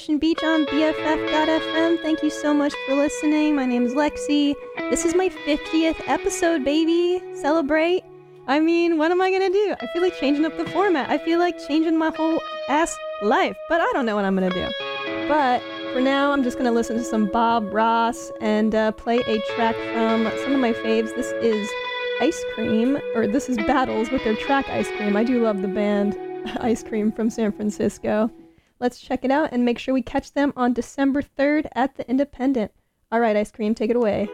Nocean Beach on BFF.fm. Thank you so much for listening. My name is Lexi. This is my 50th episode, baby. Celebrate. I mean, what am I gonna do? I feel like changing up the format. I feel like changing my whole ass life, but I don't know what I'm gonna do. But for now, I'm just gonna listen to some Bob Ross and uh, play a track from some of my faves. This is Ice Cream, or this is Battles with their track Ice Cream. I do love the band Ice Cream from San Francisco. Let's check it out and make sure we catch them on December 3rd at the Independent. All right, Ice Cream, take it away.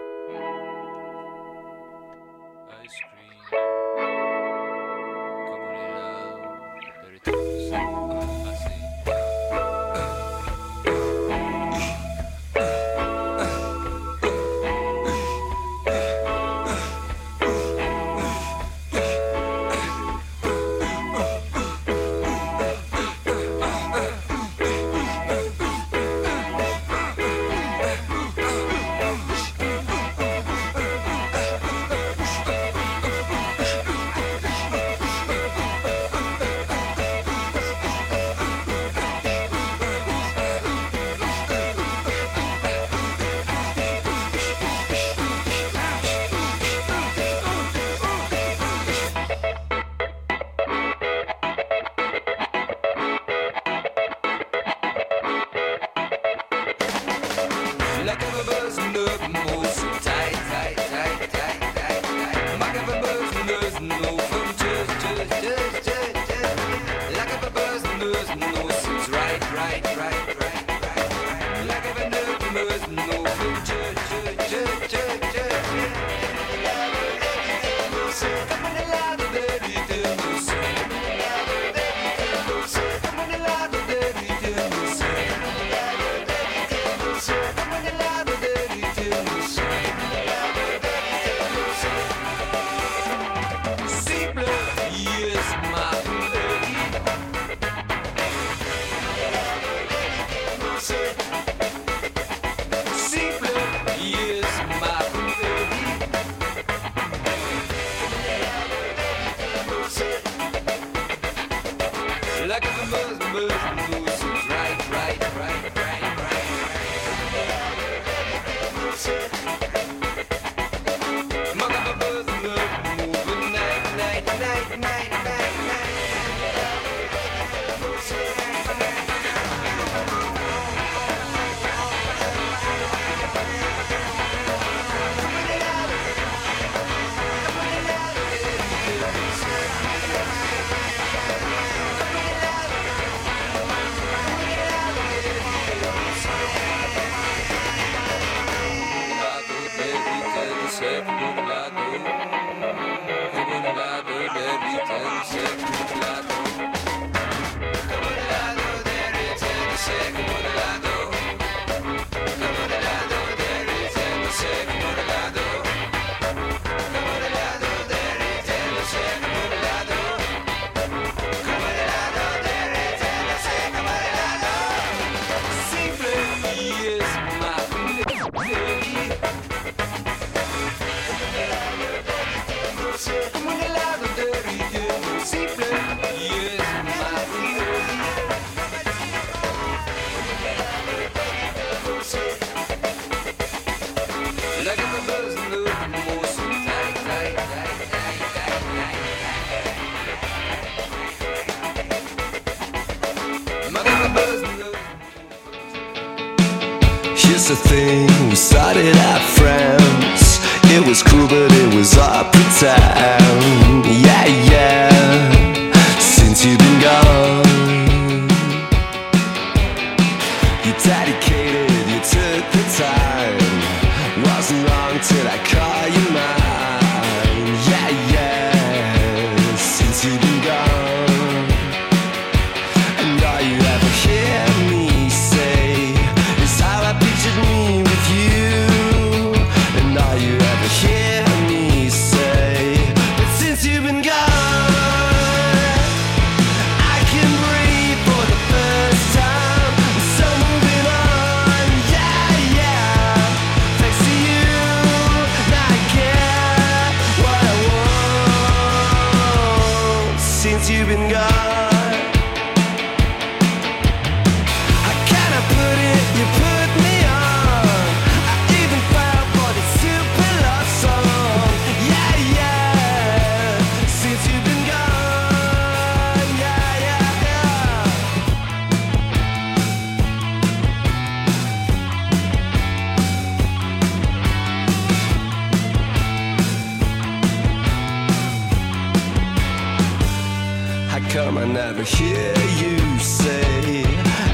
Hear you say,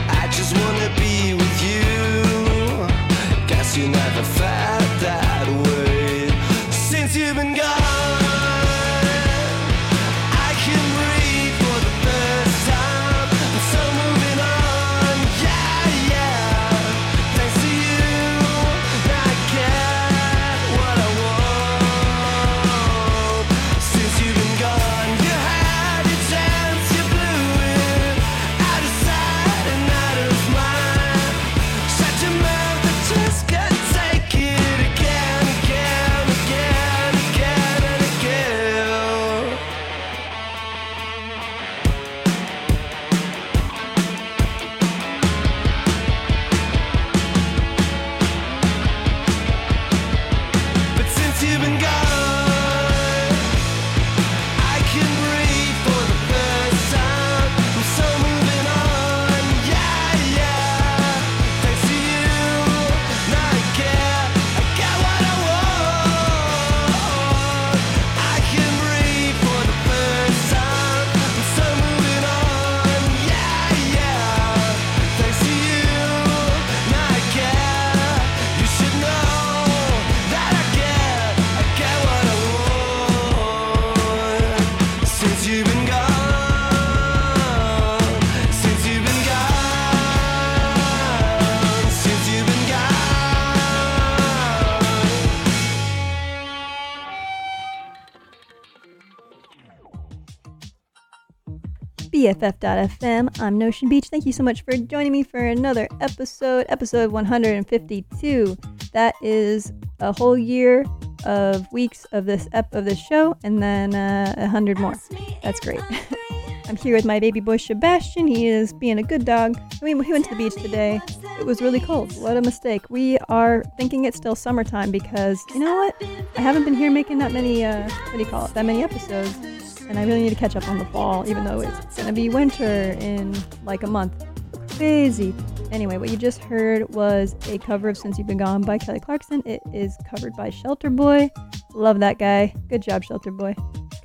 I just wanna be with you. Guess you never BFF.FM. I'm Nocean Beach. Thank you so much for joining me for another episode, episode 152. That is a whole year of weeks of this ep of this show, and then uh, a hundred more. That's great. I'm here with my baby boy Sebastian. He is being a good dog. I mean, he went to the beach today. It was really cold. What a mistake. We are thinking it's still summertime because you know what? I haven't been here making that many. Uh, what do you call it? That many episodes and I really need to catch up on the fall, even though it's gonna be winter in like a month. Crazy. Anyway, what you just heard was a cover of Since You've Been Gone by Kelly Clarkson. It is covered by Shelter Boy. Love that guy. Good job, Shelter Boy.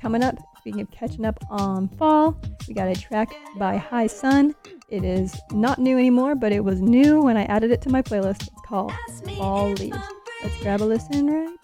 Coming up, speaking of catching up on fall, we got a track by High Sunn. It is not new anymore, but it was new when I added it to my playlist. It's called Fall Leaves. Let's grab a listen right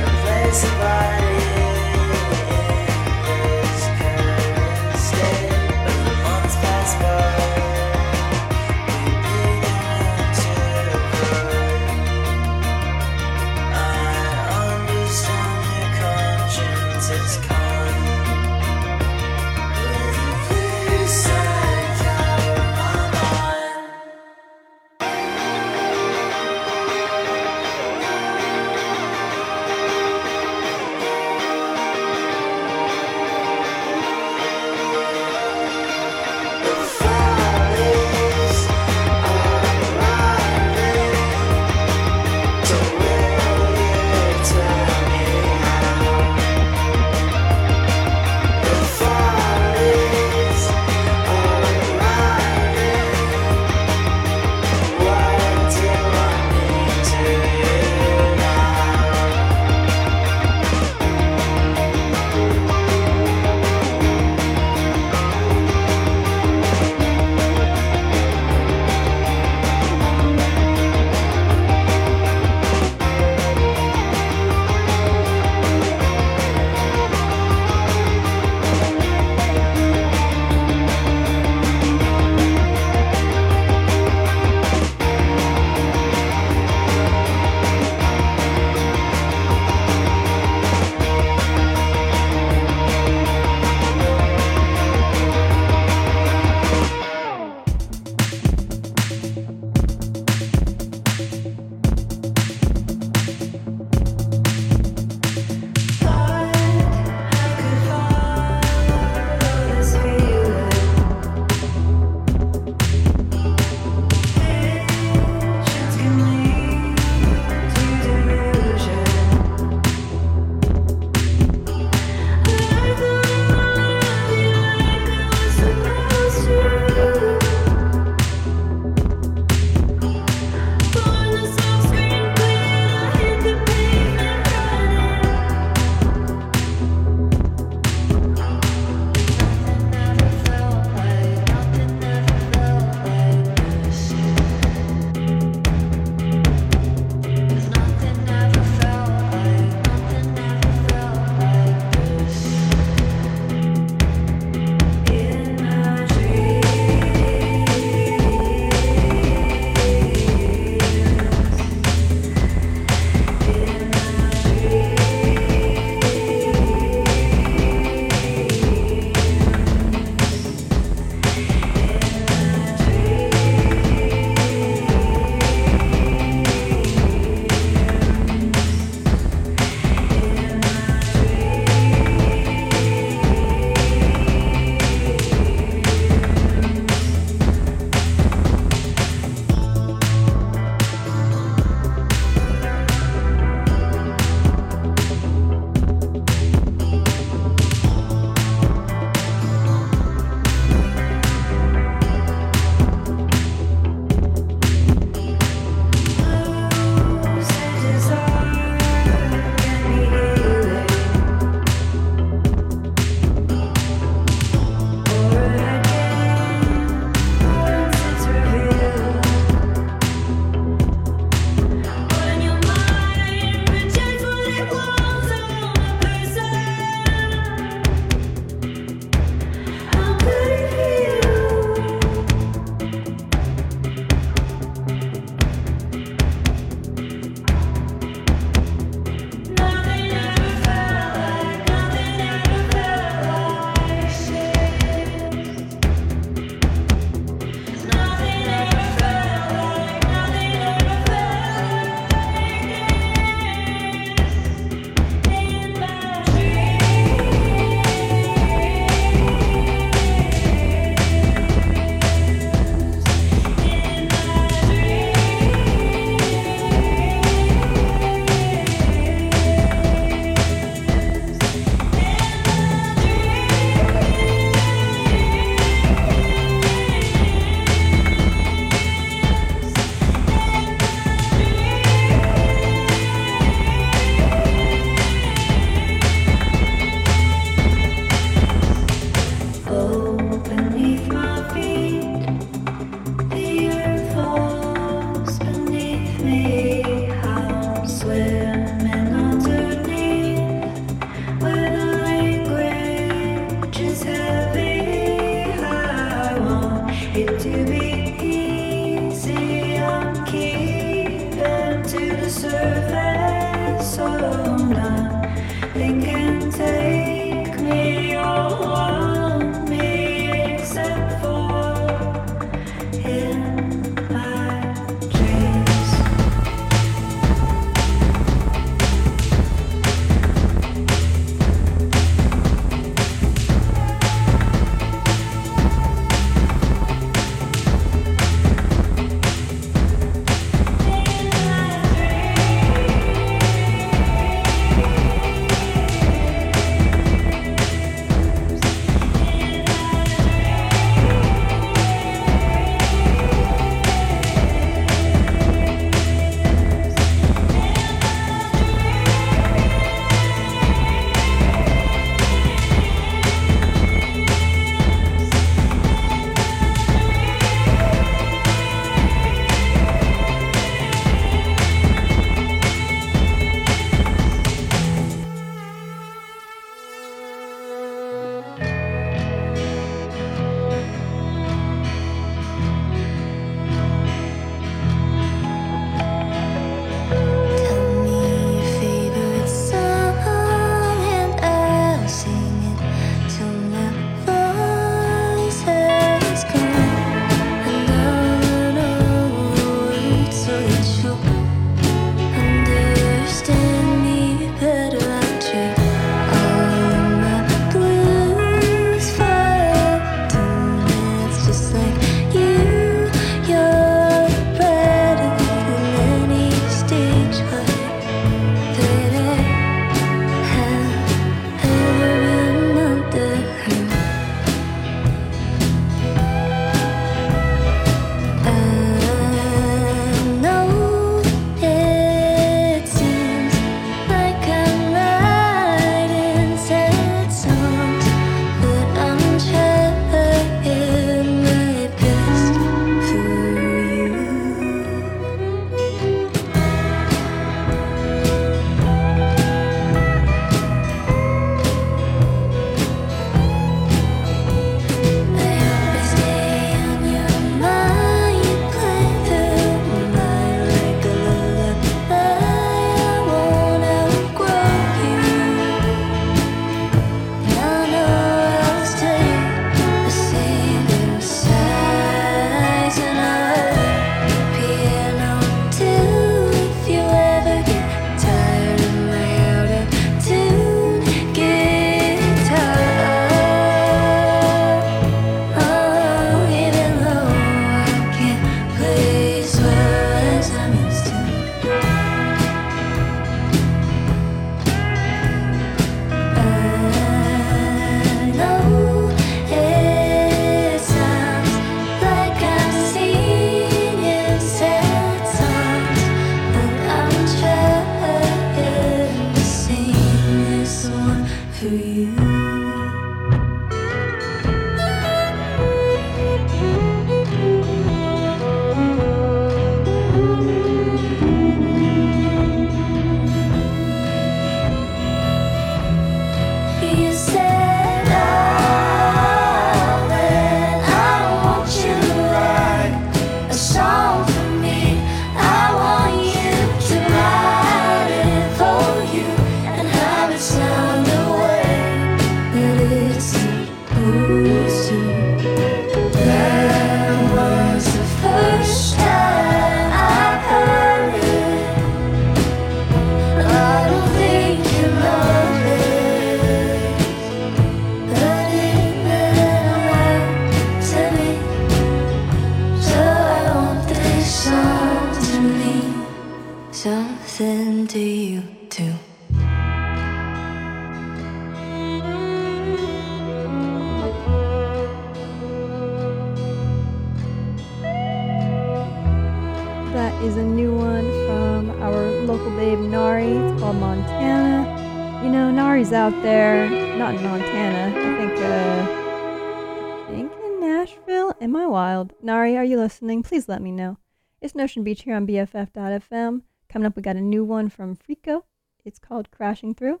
Nocean Beach here on BFF.fm. Coming up, we got a new one from Friko. It's called Crashing Through.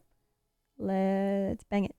Let's bang it.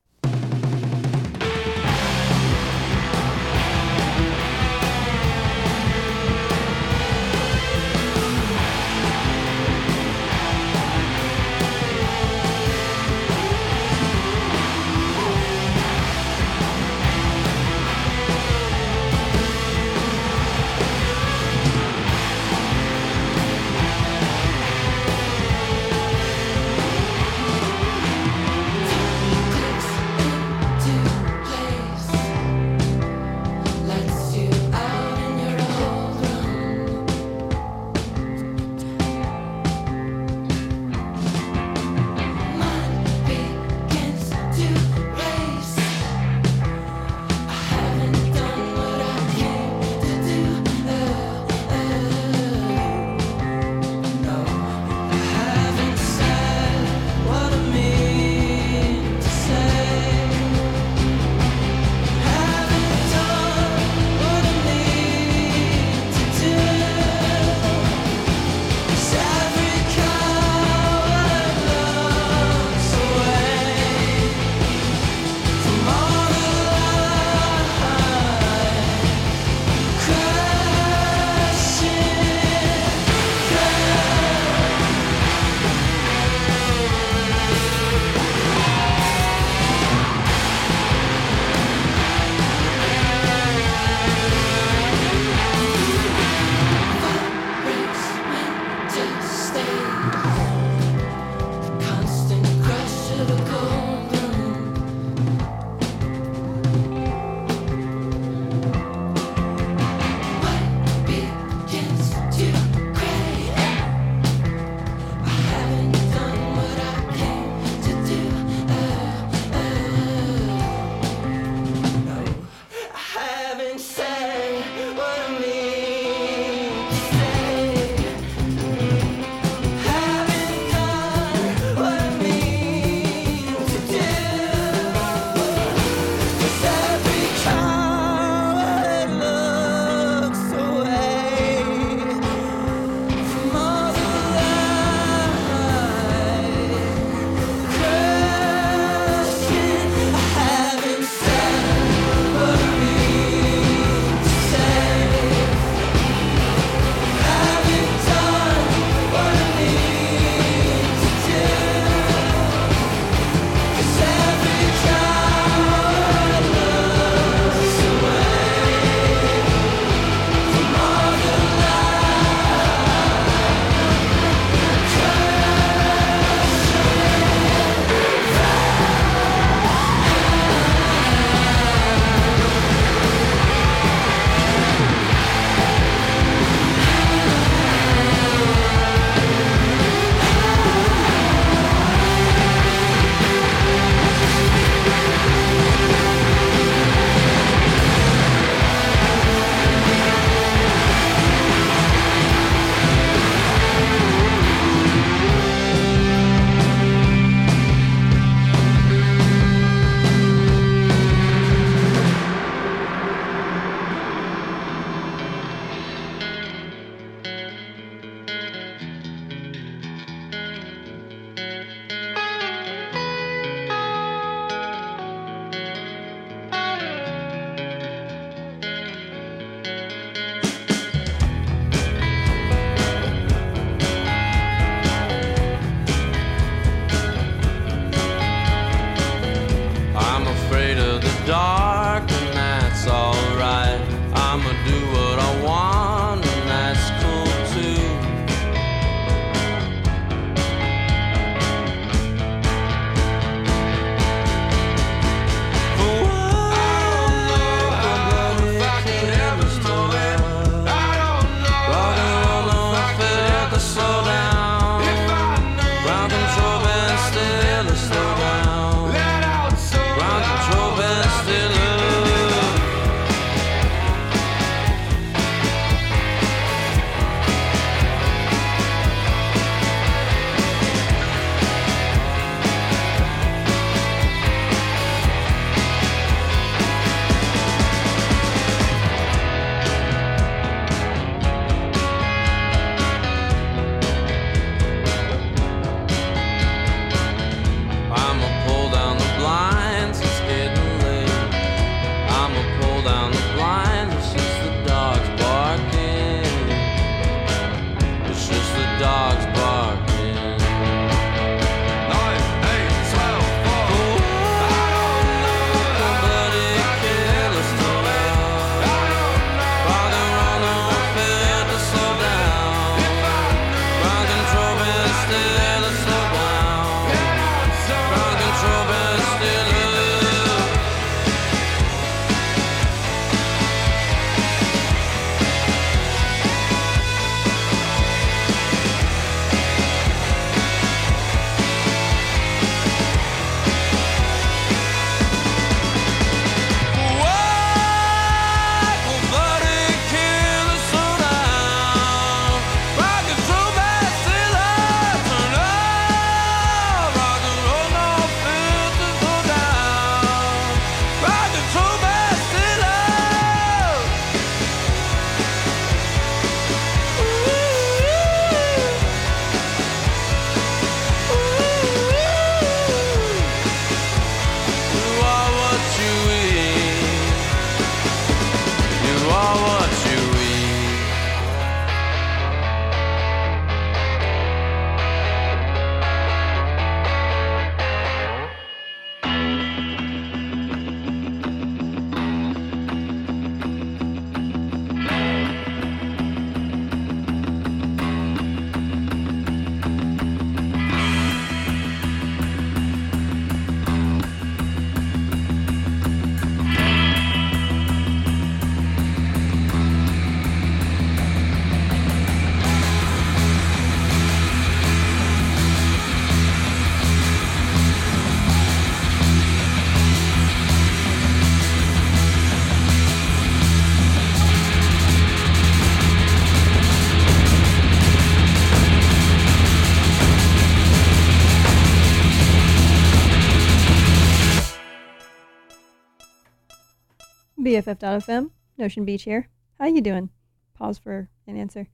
BFF.fm, Nocean Beach here. How you doing? Pause for an answer.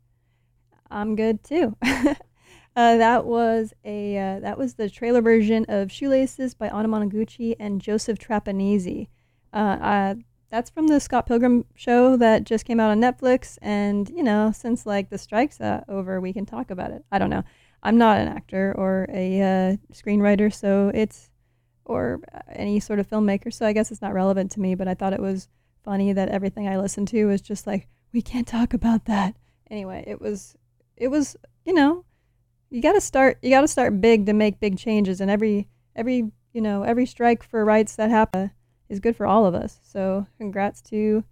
I'm good too. uh, that was a uh, that was the trailer version of Shoelaces by Anamanaguchi and Joseph Trapanese. Uh, that's from the Scott Pilgrim show that just came out on Netflix. And you know, since like the strikes uh, over, we can talk about it. I don't know. I'm not an actor or a uh, screenwriter, so it's or any sort of filmmaker, so I guess it's not relevant to me. But I thought it was funny that everything I listened to was just like, we can't talk about that. Anyway, it was, it was, you know, you got to start, you got to start big to make big changes, and every, every, you know, every strike for rights that happen is good for all of us. So, congrats to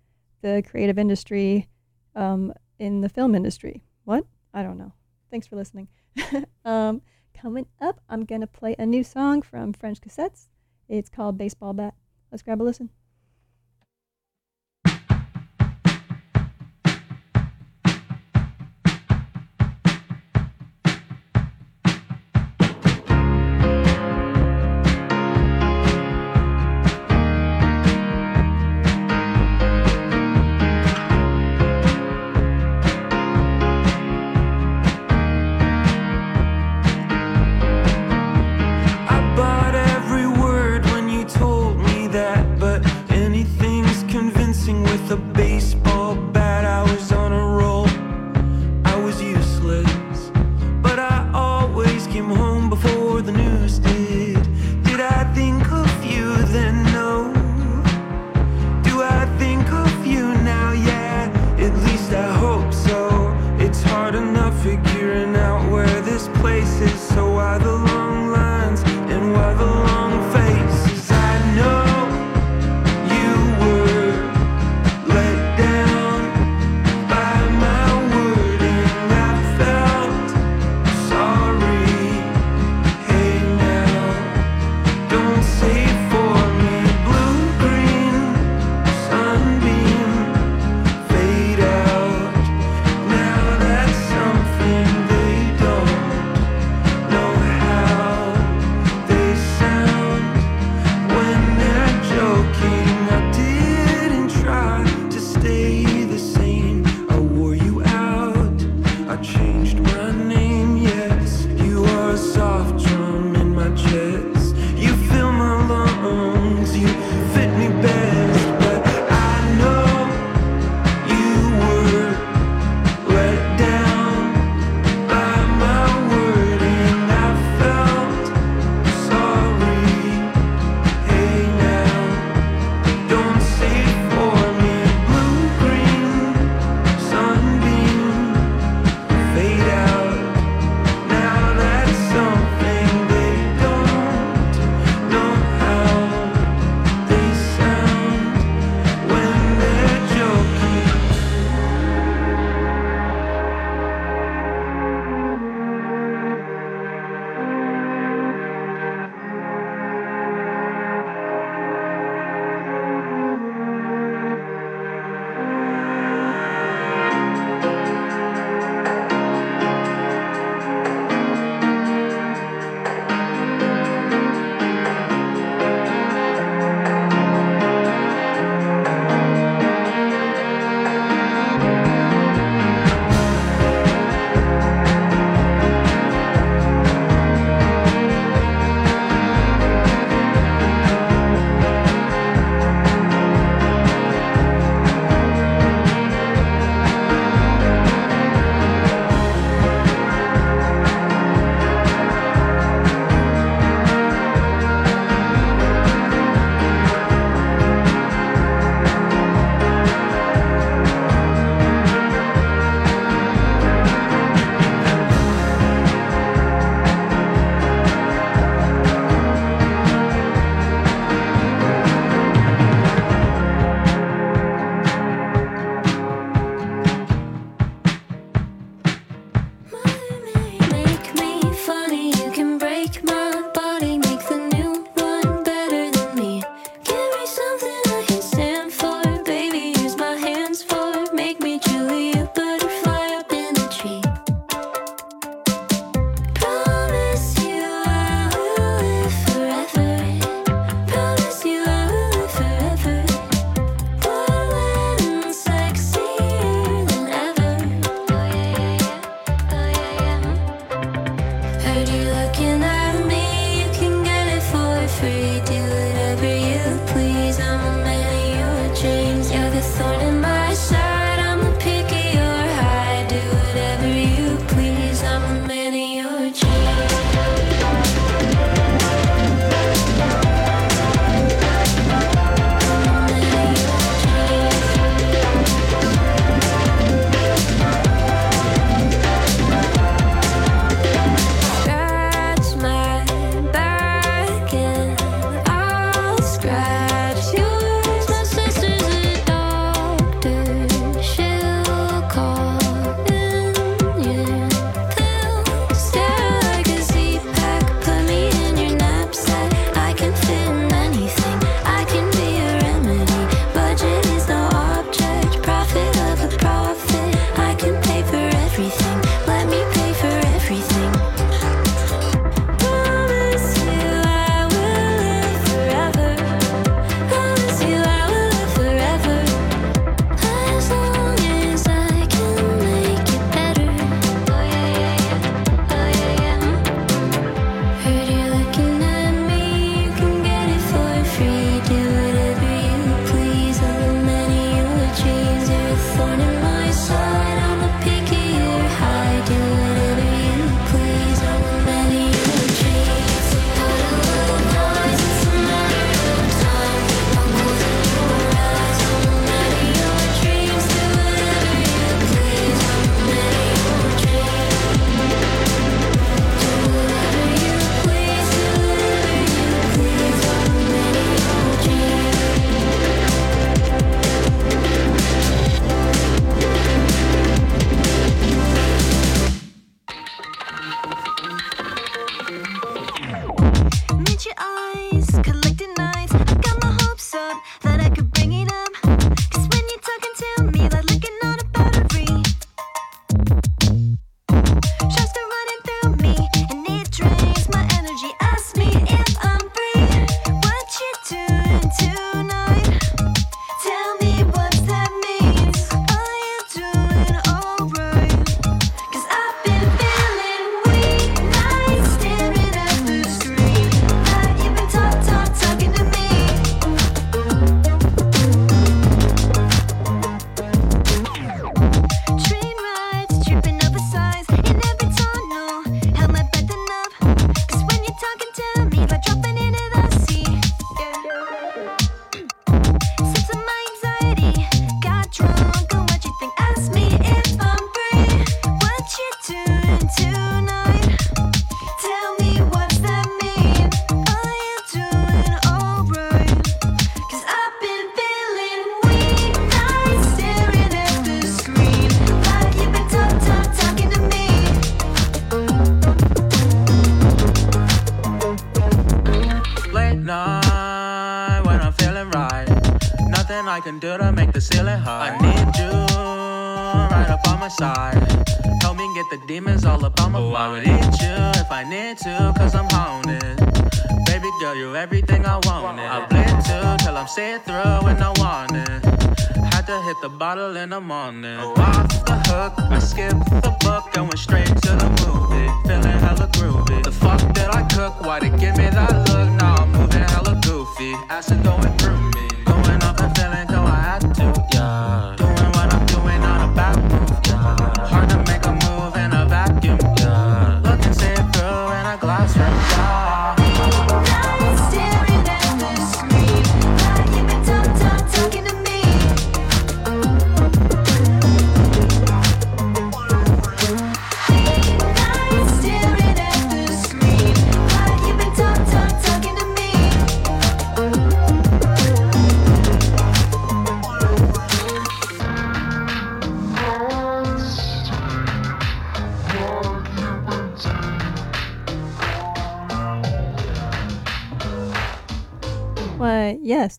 the creative industry, um, in the film industry. What? I don't know. Thanks for listening. um, coming up, I'm gonna play a new song from French Cassettes. It's called Baseball Bat. Let's grab a listen. Can do to make the ceiling high. I need you right up on my side. Help me get the demons all up on my oh, I would eat you if I need to, cause I'm haunted. Baby girl, you're everything I wanted. I bleed too till I'm see through and I want it. Had to hit the bottle in the morning. Oh, off the hook, I skipped the book and went straight to the movie. Feeling hella groovy. The fuck did I cook? Why they give me that look? Now I'm moving hella goofy. Acid going through me. Going off and feeling though I had to, yeah.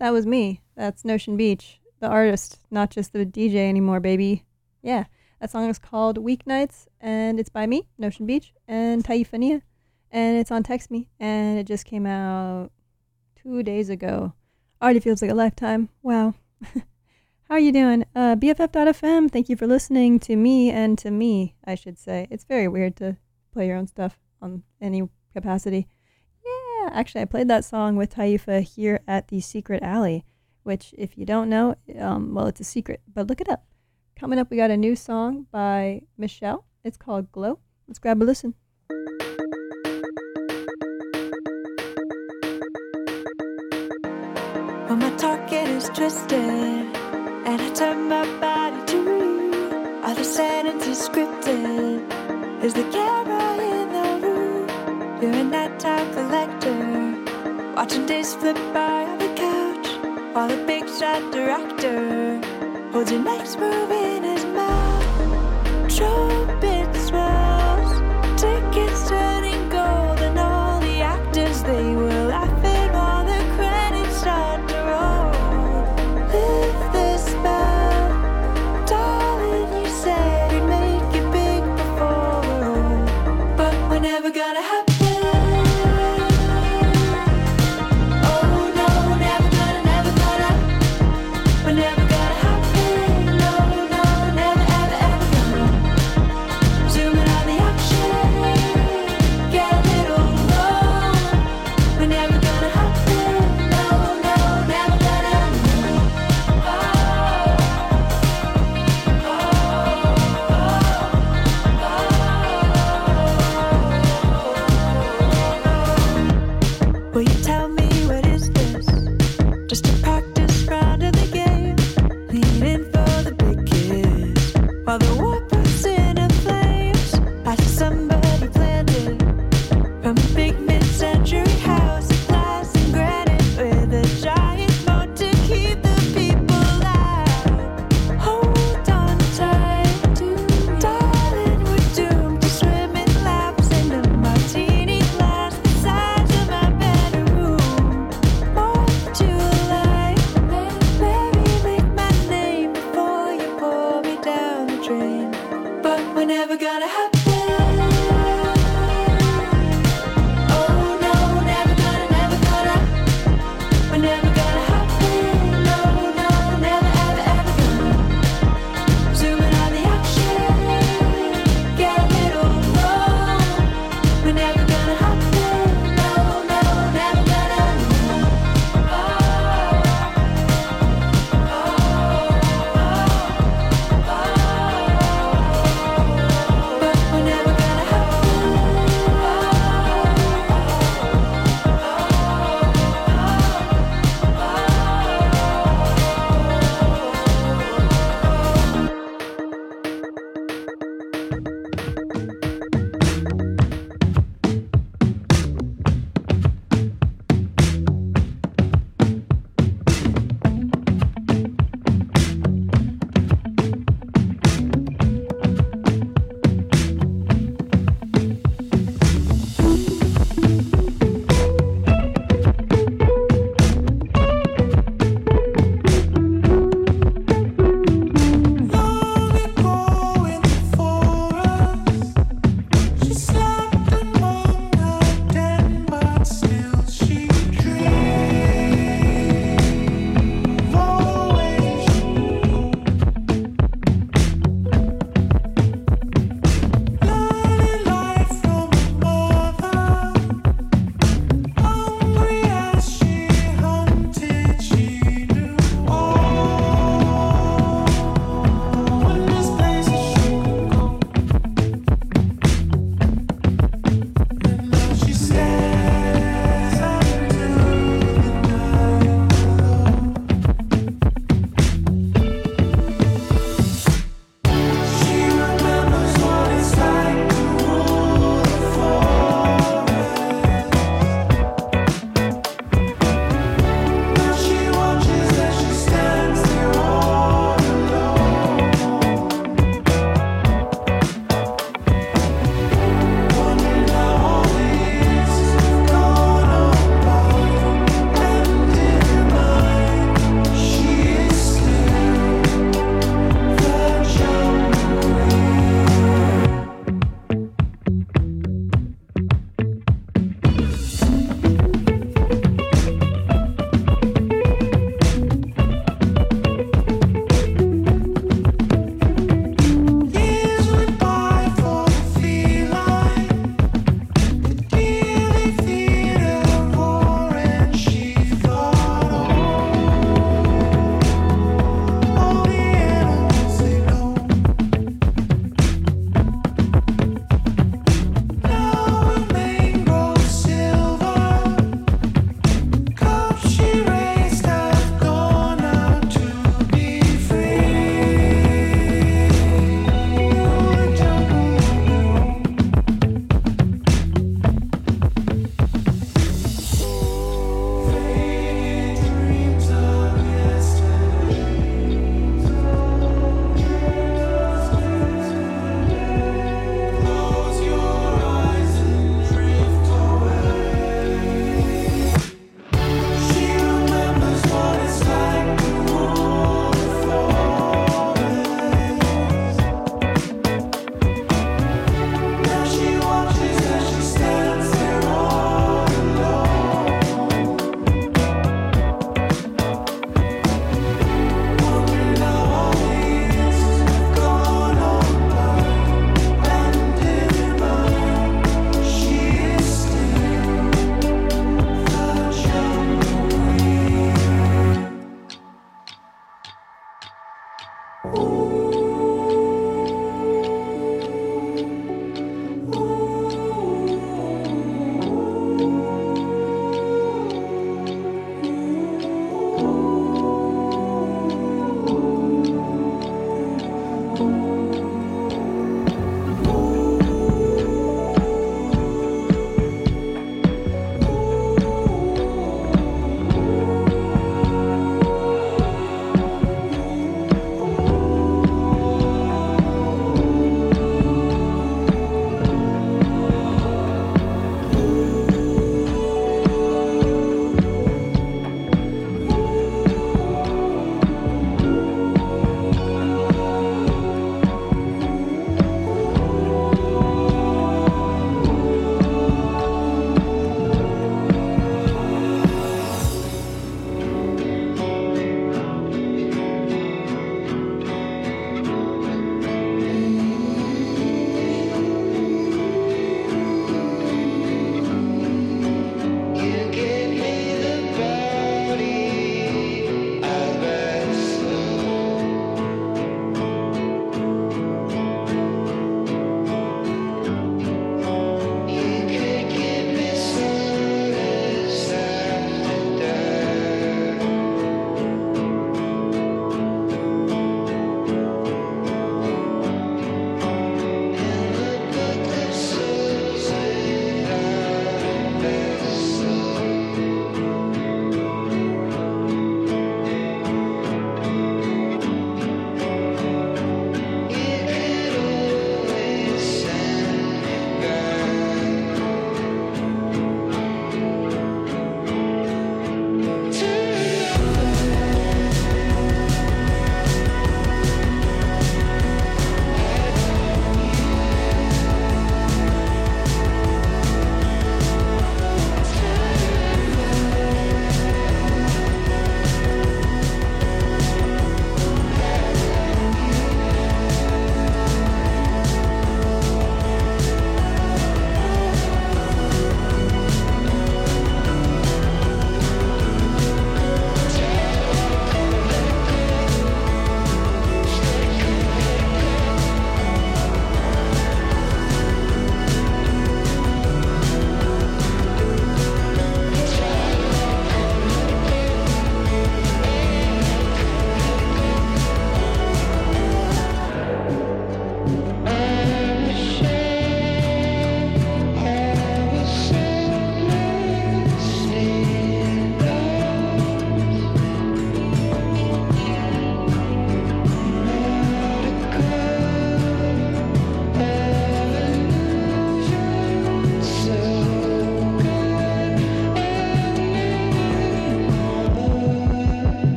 That was me. That's Nocean Beach, the artist, not just the DJ anymore, baby. Yeah, that song is called Weak Nights, and it's by me, Nocean Beach, and Taifa Nia. And it's on Text Me, and it just came out two days ago. Already feels like a lifetime. Wow. How are you doing? Uh, BFF.fm, thank you for listening to me and to me, I should say. It's very weird to play your own stuff on any capacity. Yeah, actually, I played that song with Taifa here at the Secret Alley, which, if you don't know, um, well, it's a secret, but look it up. Coming up, we got a new song by Michelle. It's called Glow. Let's grab a listen. My target is twisted and I turn my body to the sentences scripted? Is the camera? A collector, watching days flip by on the couch while the big shot director holds your next move in his mouth.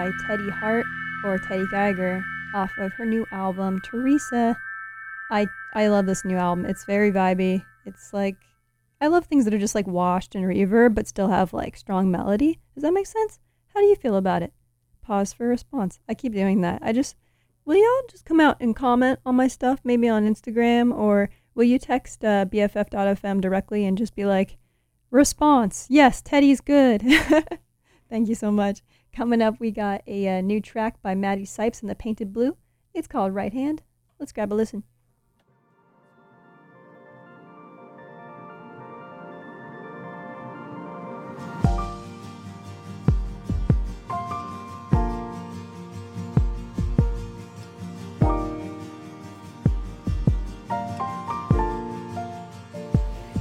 By Teddy Hart or Teddy Geiger off of her new album Teresa. I I love this new album. It's very vibey. It's like I love things that are just like washed and reverb but still have like strong melody. Does that make sense? How do you feel about it? Pause for response. I keep doing that. I just will y'all just come out and comment on my stuff maybe on Instagram or will you text uh, bff.fm directly and just be like response yes teddy's good thank you so much Coming up, we got a, a new track by Maddie Sipes and the Painted Blue. It's called Right Hand. Let's grab a listen.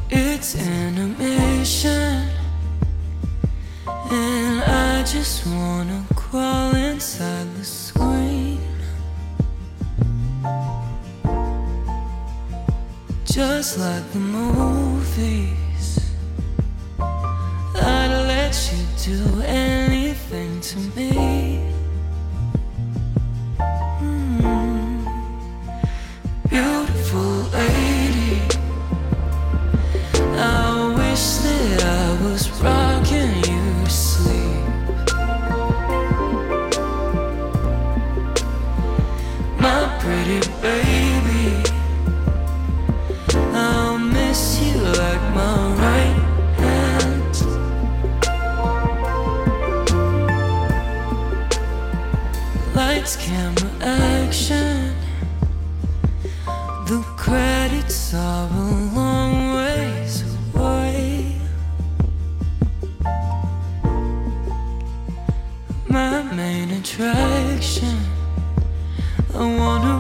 It's animation. And I just wanna crawl inside the screen. Just like the movies, I'd let you do anything to me. Hmm. Beautiful lady, I wish that I was Lights, camera, action. The credits are a long ways away. My main attraction. I wanna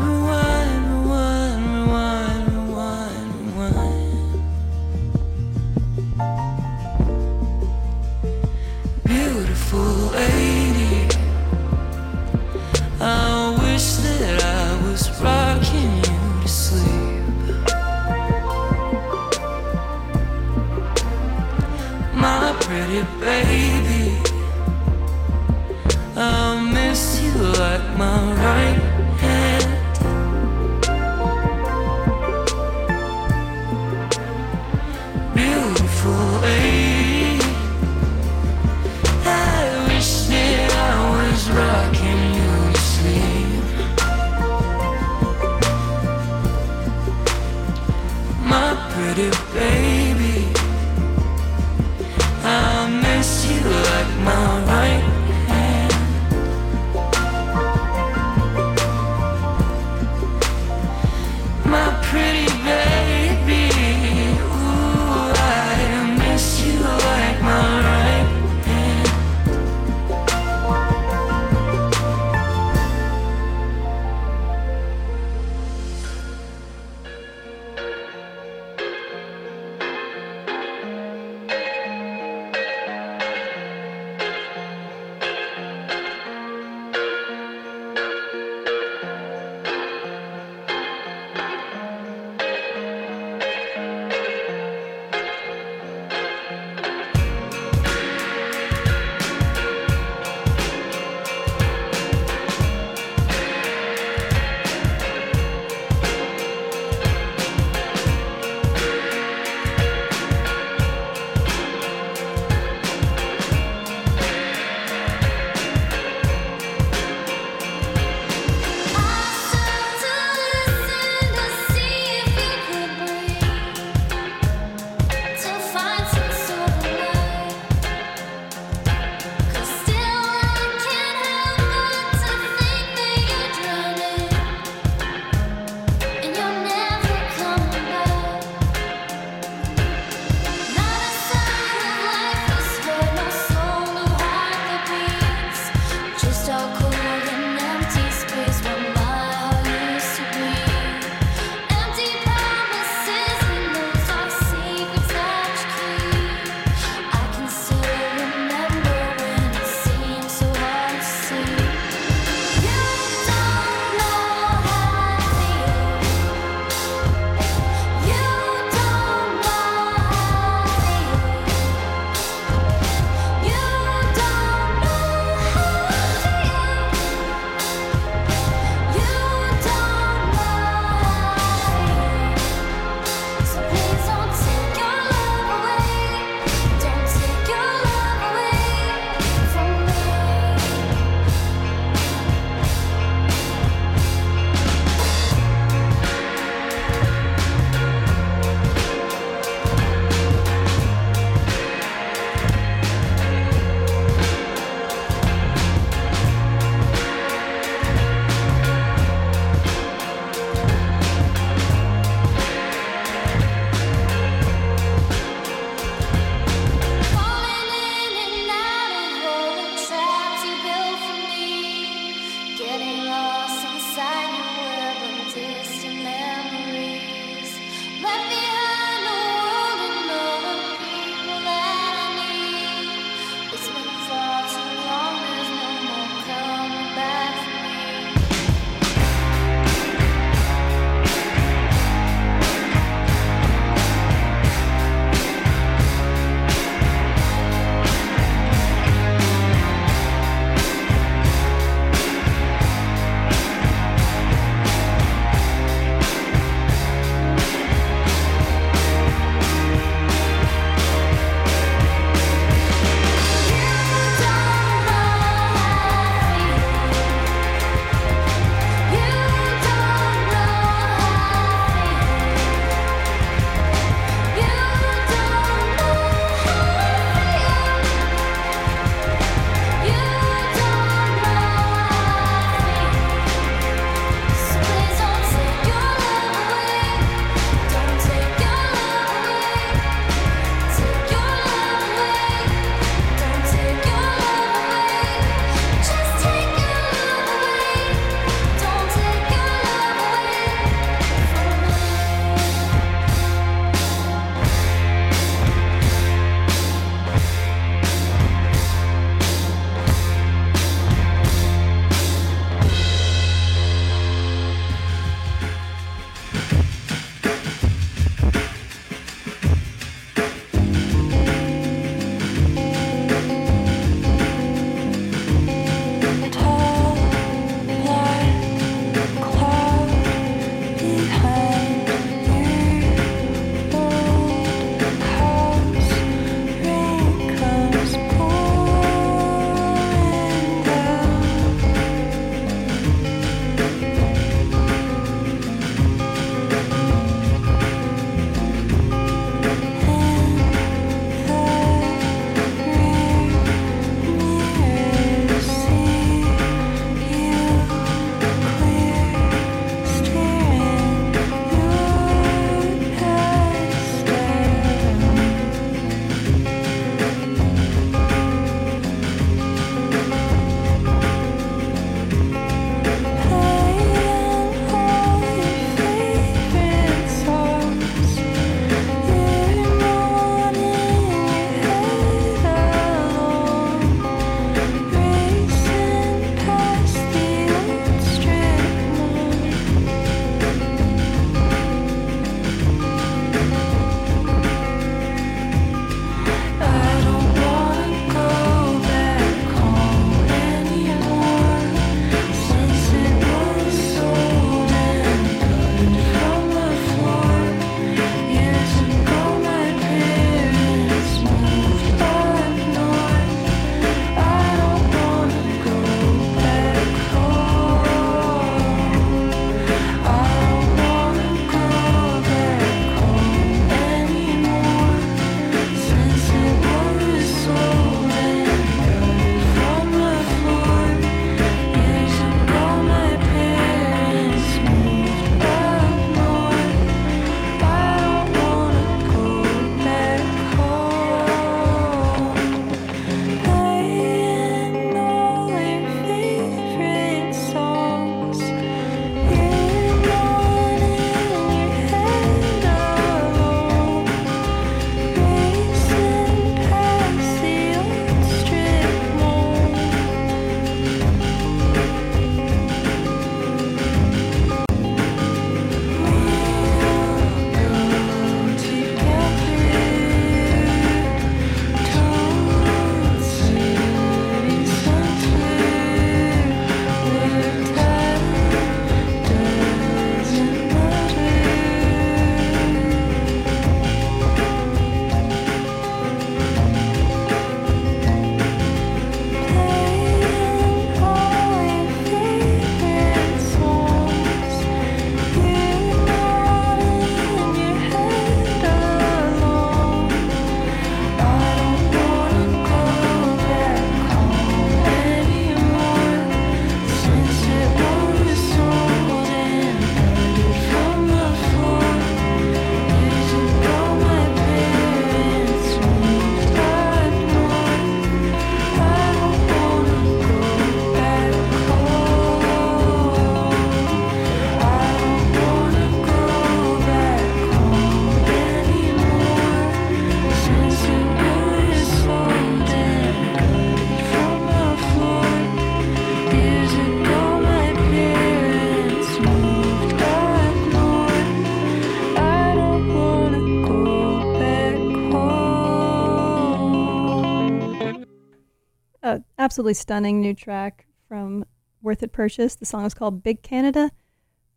absolutely stunning new track from Worth It Purchase. The song is called Big Canada,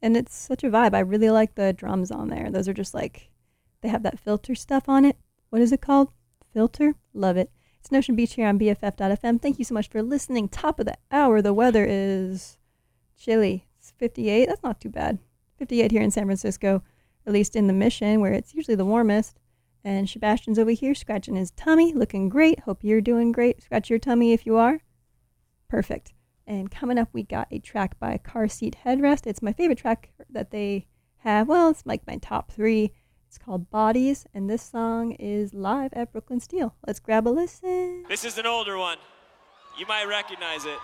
and it's such a vibe. I really like the drums on there. Those are just like, they have that filter stuff on it. What is it called? Filter? Love it. It's Nocean Beach here on BFF.fm. Thank you so much for listening. Top of the hour. The weather is chilly. It's 58. That's not too bad. 58 here in San Francisco, at least in the mission where it's usually the warmest. And Sebastian's over here scratching his tummy, looking great. Hope you're doing great. Scratch your tummy if you are. Perfect. And coming up, we got a track by Car Seat Headrest. It's my favorite track that they have. Well, it's like my top three. It's called Bodies, and this song is live at Brooklyn Steel. Let's grab a listen. This is an older one. You might recognize it.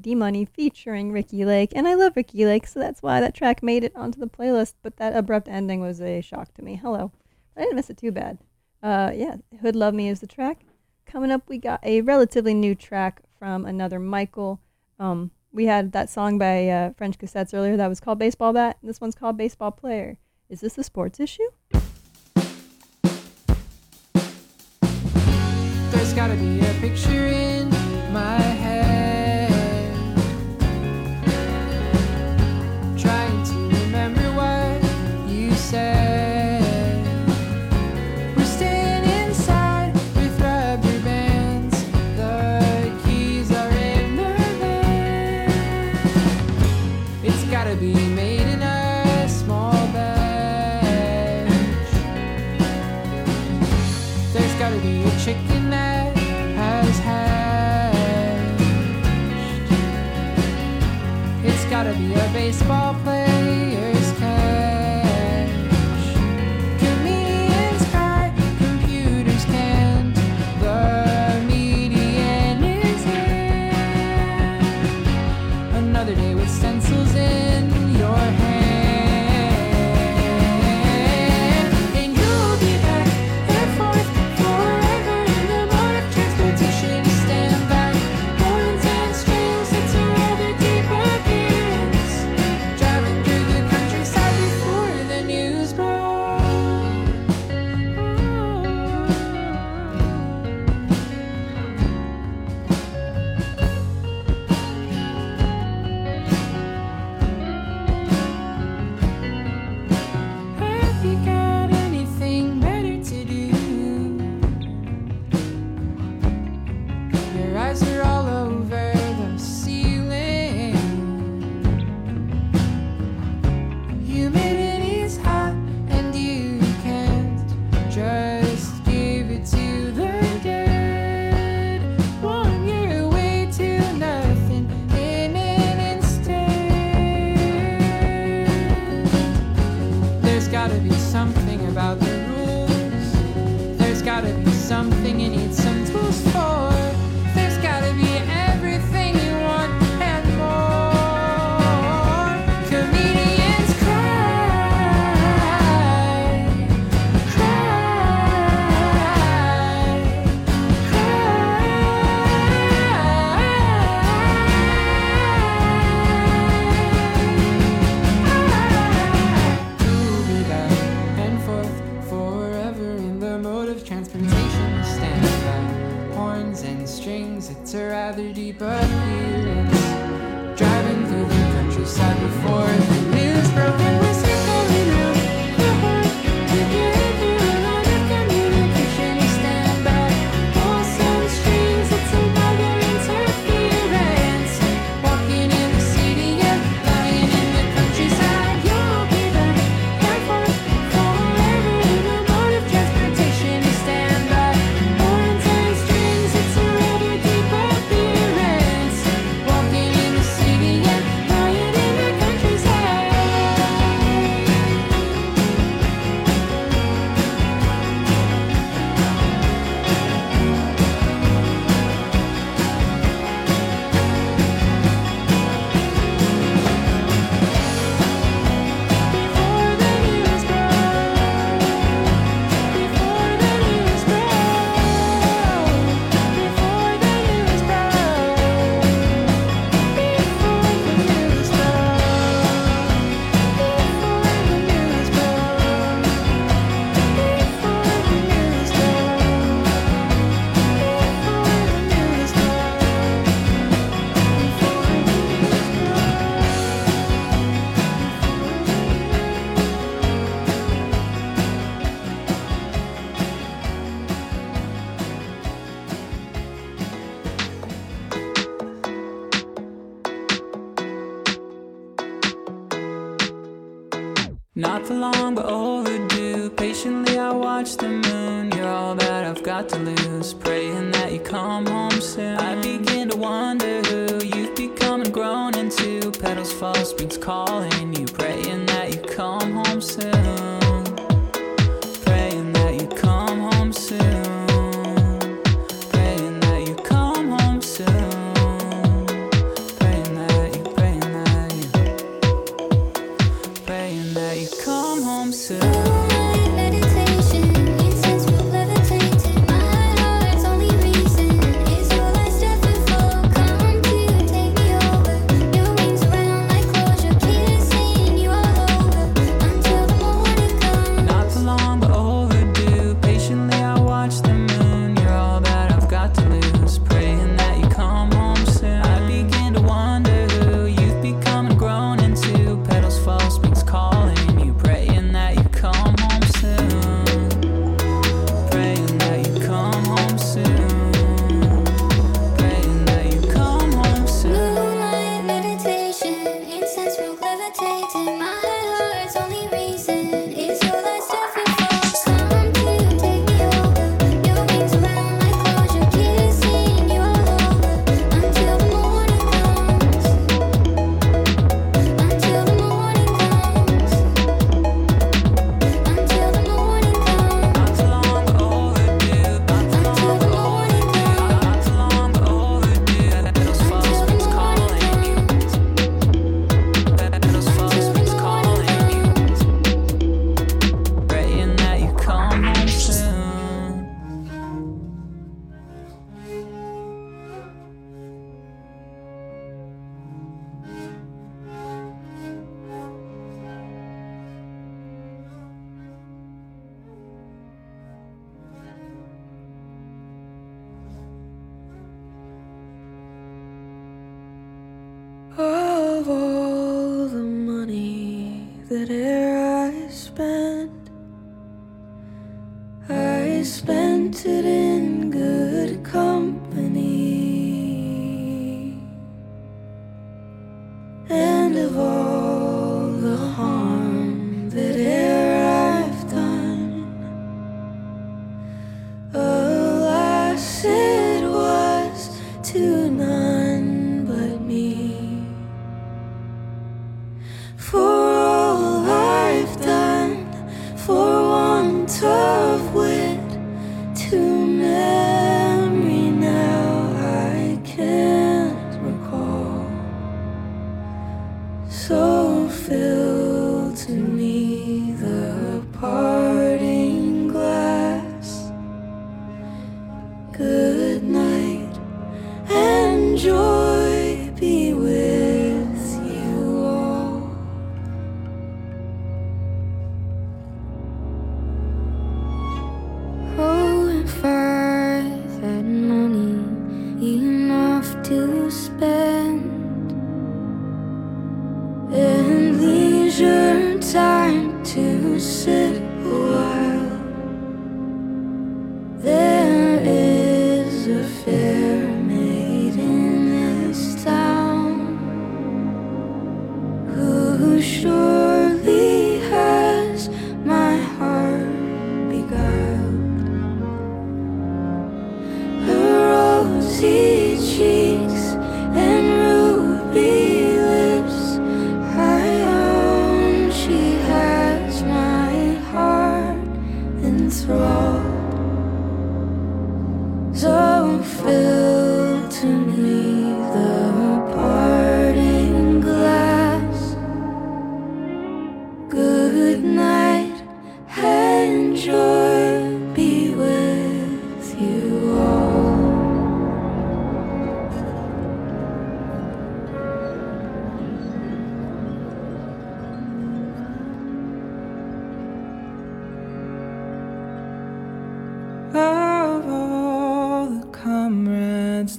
D Money featuring Ricky Lake, and I love Ricky Lake, so that's why that track made it onto the playlist. But that abrupt ending was a shock to me. Hello, I didn't miss it too bad. Uh, yeah, Hood Love Me is the track. Coming up, we got a relatively new track from another Michael. Um, we had that song by uh, French Cassettes earlier that was called Baseball Bat, and this one's called Baseball Player. Is this a sports issue? There's gotta be a picture in my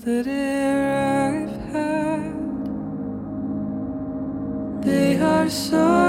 that e'er I've had. They are so.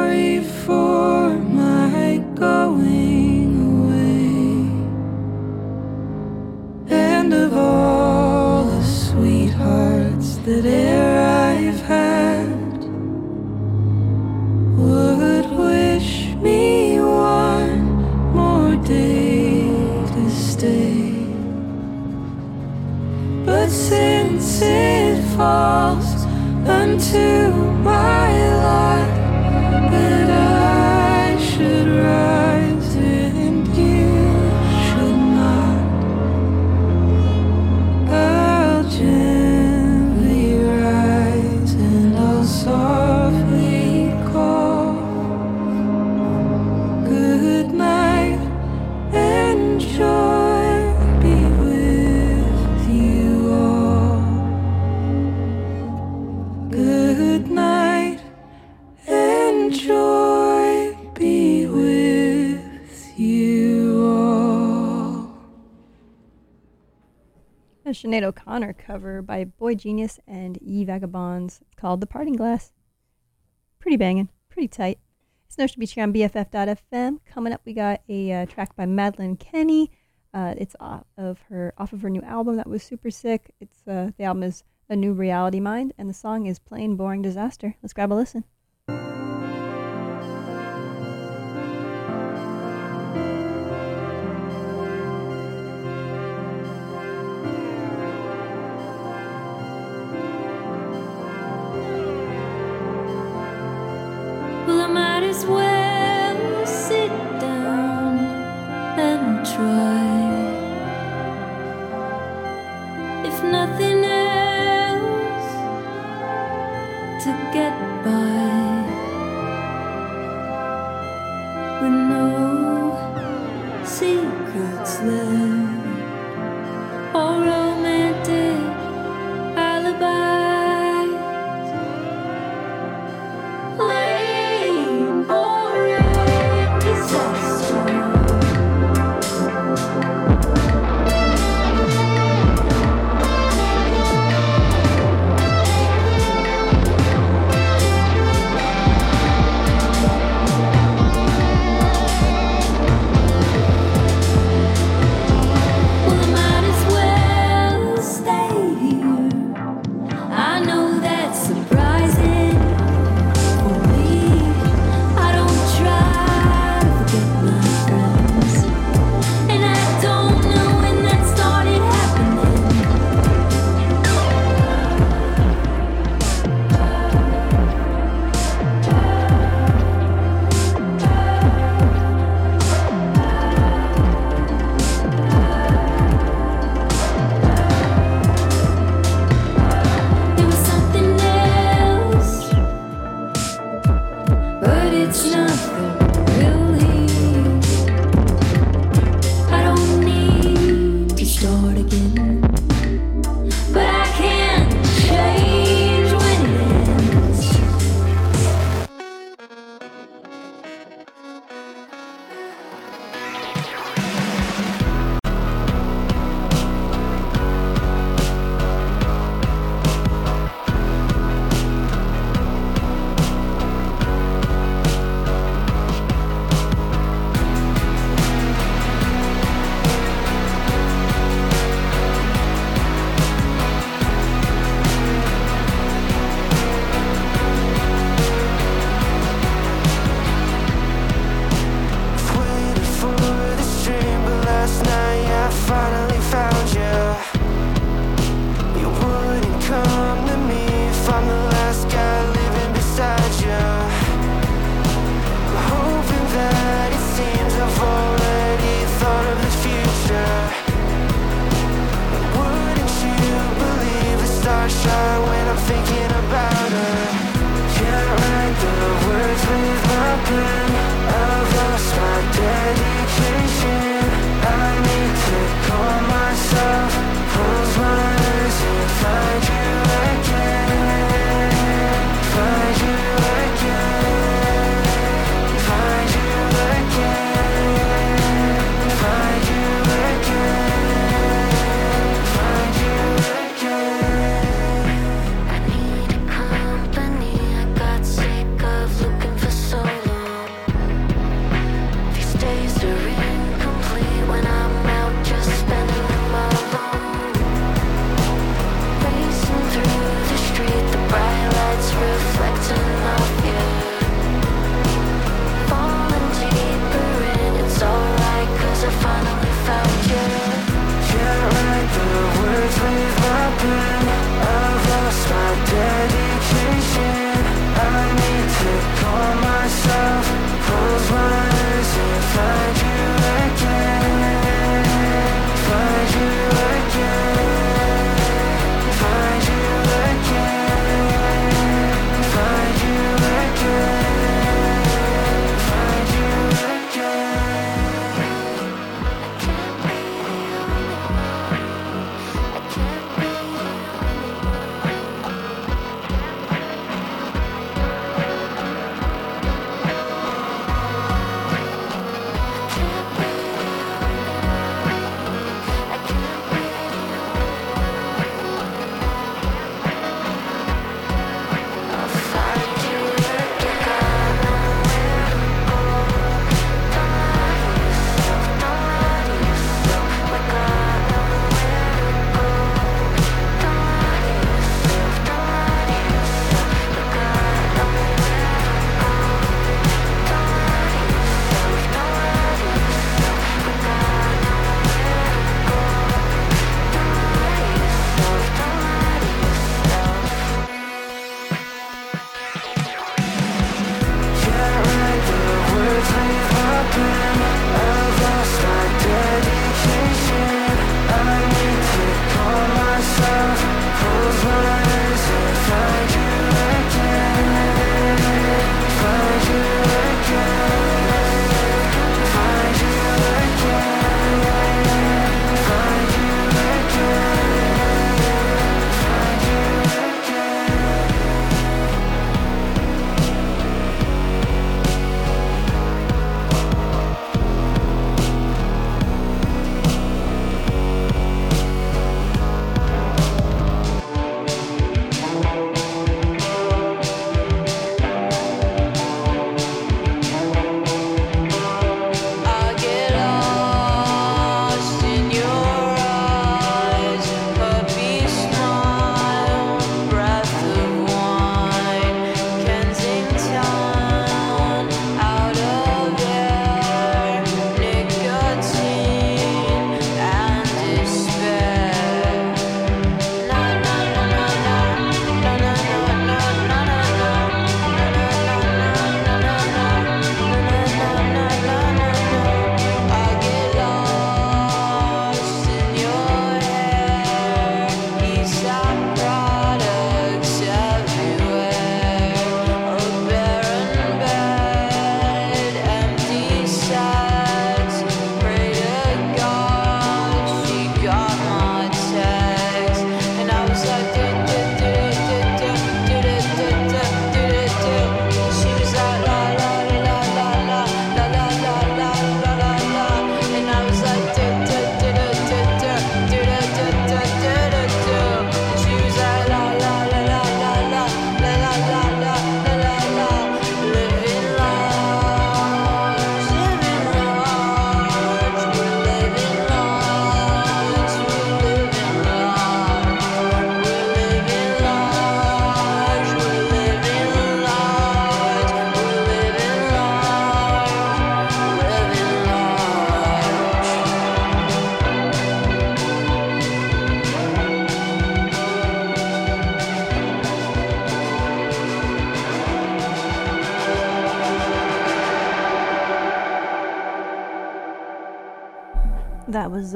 Sinead O'Connor cover by boygenius and Ye Vagabonds. Called The Parting Glass. Pretty banging, pretty tight. It's Nocean Beach here on BFF.fm. Coming up, we got a uh, track by Madeline Kenney. Uh, it's off of her off of her new album that was super sick. It's uh, the album is A New Reality Mind, and the song is Plain Boring Disaster. Let's grab a listen.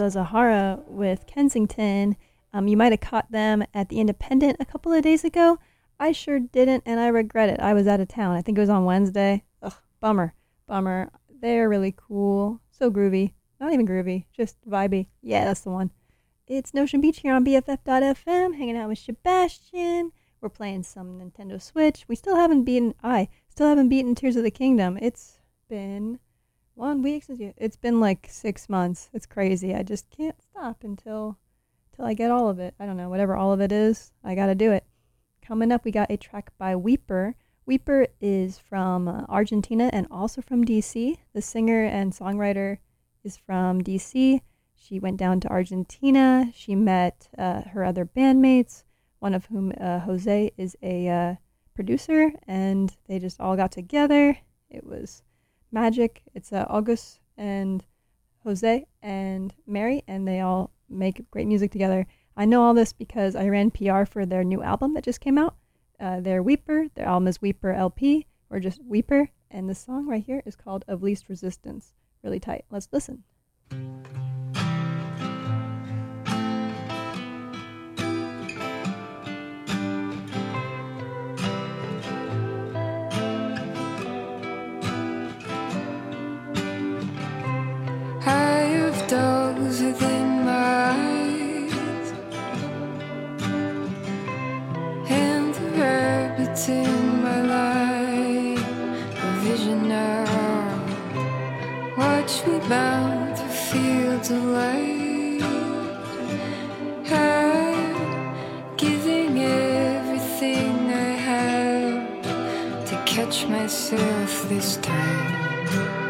Uh, Zahara with Kensington. Um, you might have caught them at the Independent a couple of days ago. I sure didn't, and I regret it. I was out of town. I think it was on Wednesday. Ugh, bummer, bummer. They're really cool, so groovy. Not even groovy, just vibey. Yeah, that's the one. It's Nocean Beach here on BFF.FM, hanging out with Sebastian. We're playing some Nintendo Switch. We still haven't beaten. I still haven't beaten Tears of the Kingdom. It's been one week since you. It's been like six months. It's crazy. I just can't stop until until I get all of it. I don't know whatever all of it is. I gotta do it. Coming up, we got a track by Weeper. Weeper is from uh, Argentina and also from DC. The singer and songwriter is from DC. She went down to Argentina. She met uh, her other bandmates, one of whom, uh, Jose, is a uh, producer, and they just all got together. It was magic. It's uh, August and Jose and Mary, and they all make great music together. I know all this because I ran PR for their new album that just came out. Uh, their Weeper, their album is Weeper LP, or just Weeper, and the song right here is called Of Least Resistance. Really tight. Let's listen. Within my eyes, and the rabbits in my life. A vision now. Watch me bound through fields of light. I'm giving everything I have to catch myself this time.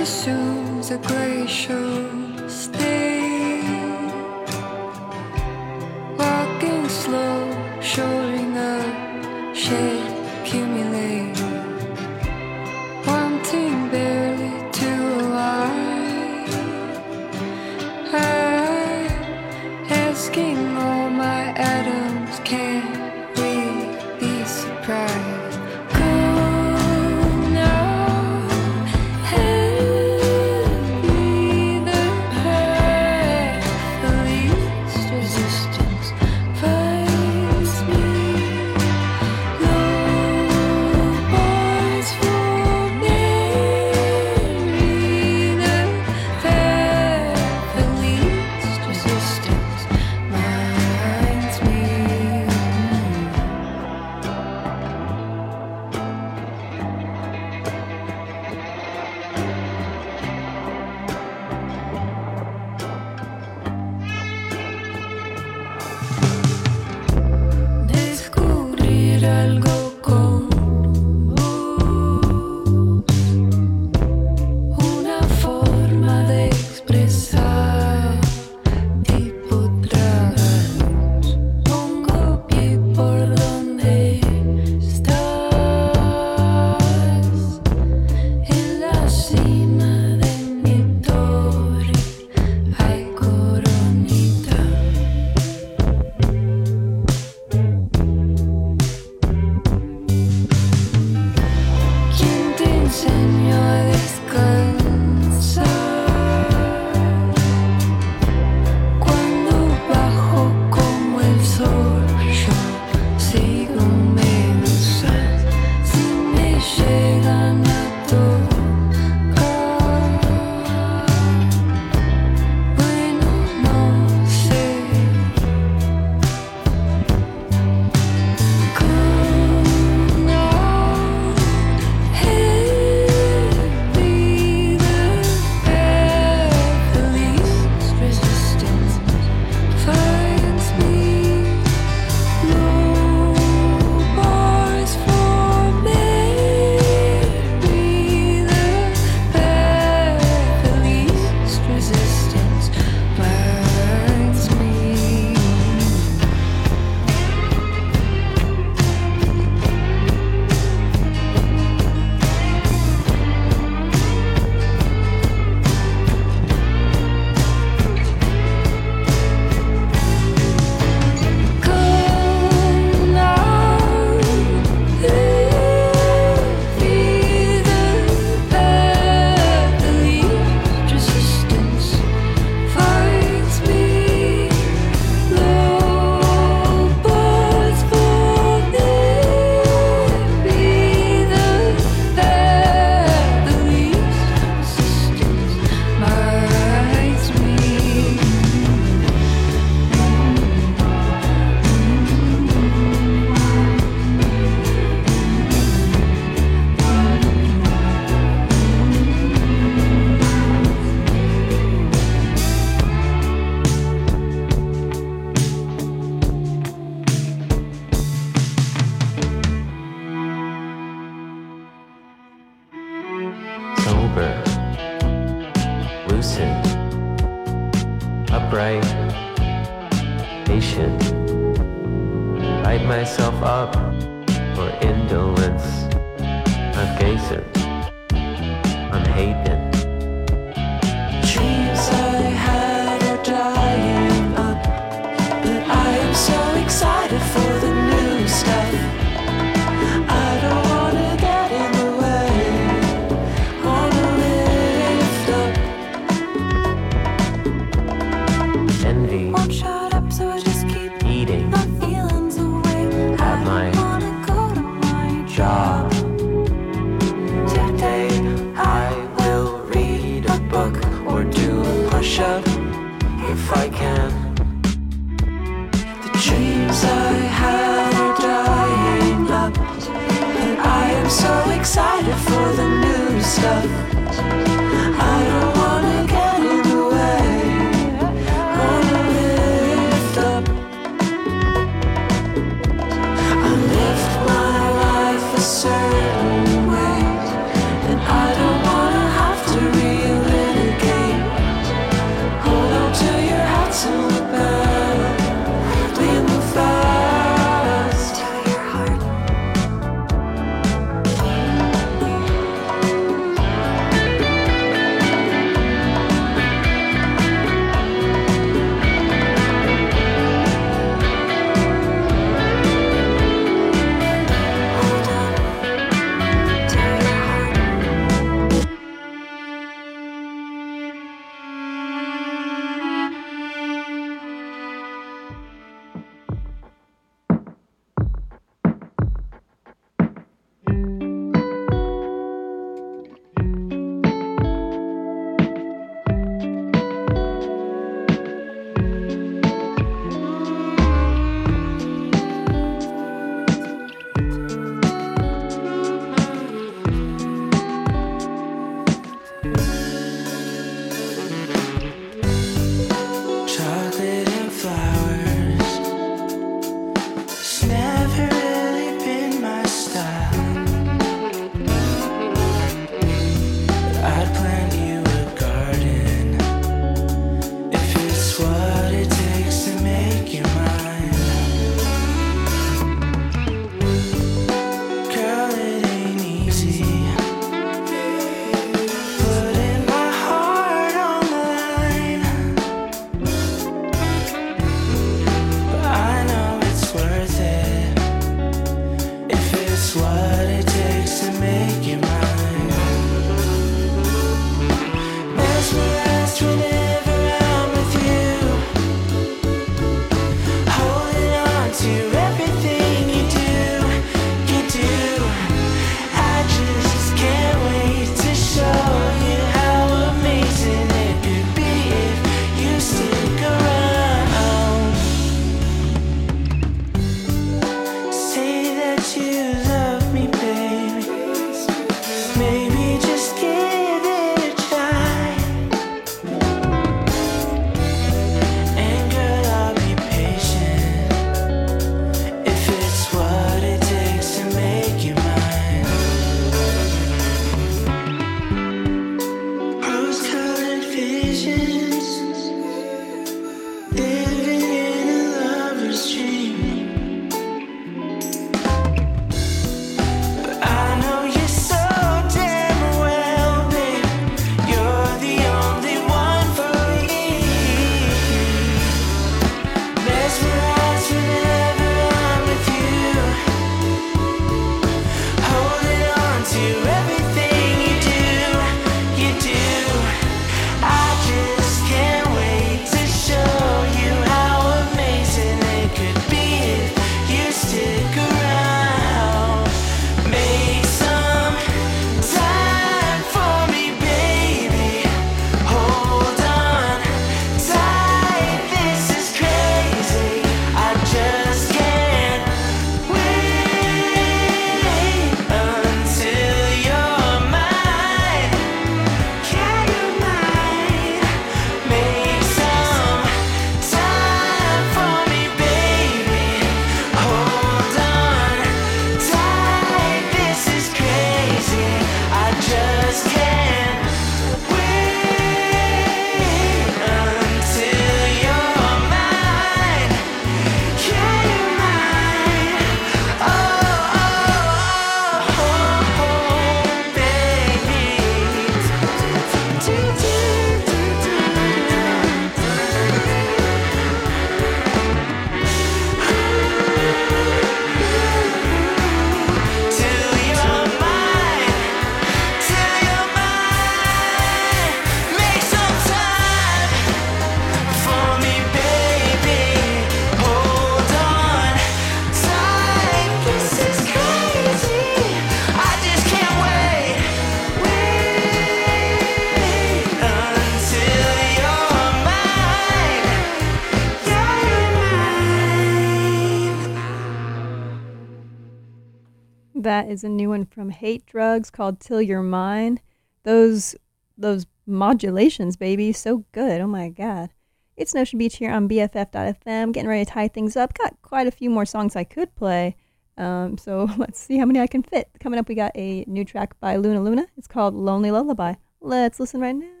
is a new one from Hate Drugs called Till You're Mine. Those those modulations, baby, so good. Oh my god. It's Nocean Beach here on BFF.fm, getting ready to tie things up. Got quite a few more songs I could play. Um, so let's see how many I can fit. Coming up, we got a new track by Luna Luna. It's called Lonely Lullaby. Let's listen right now.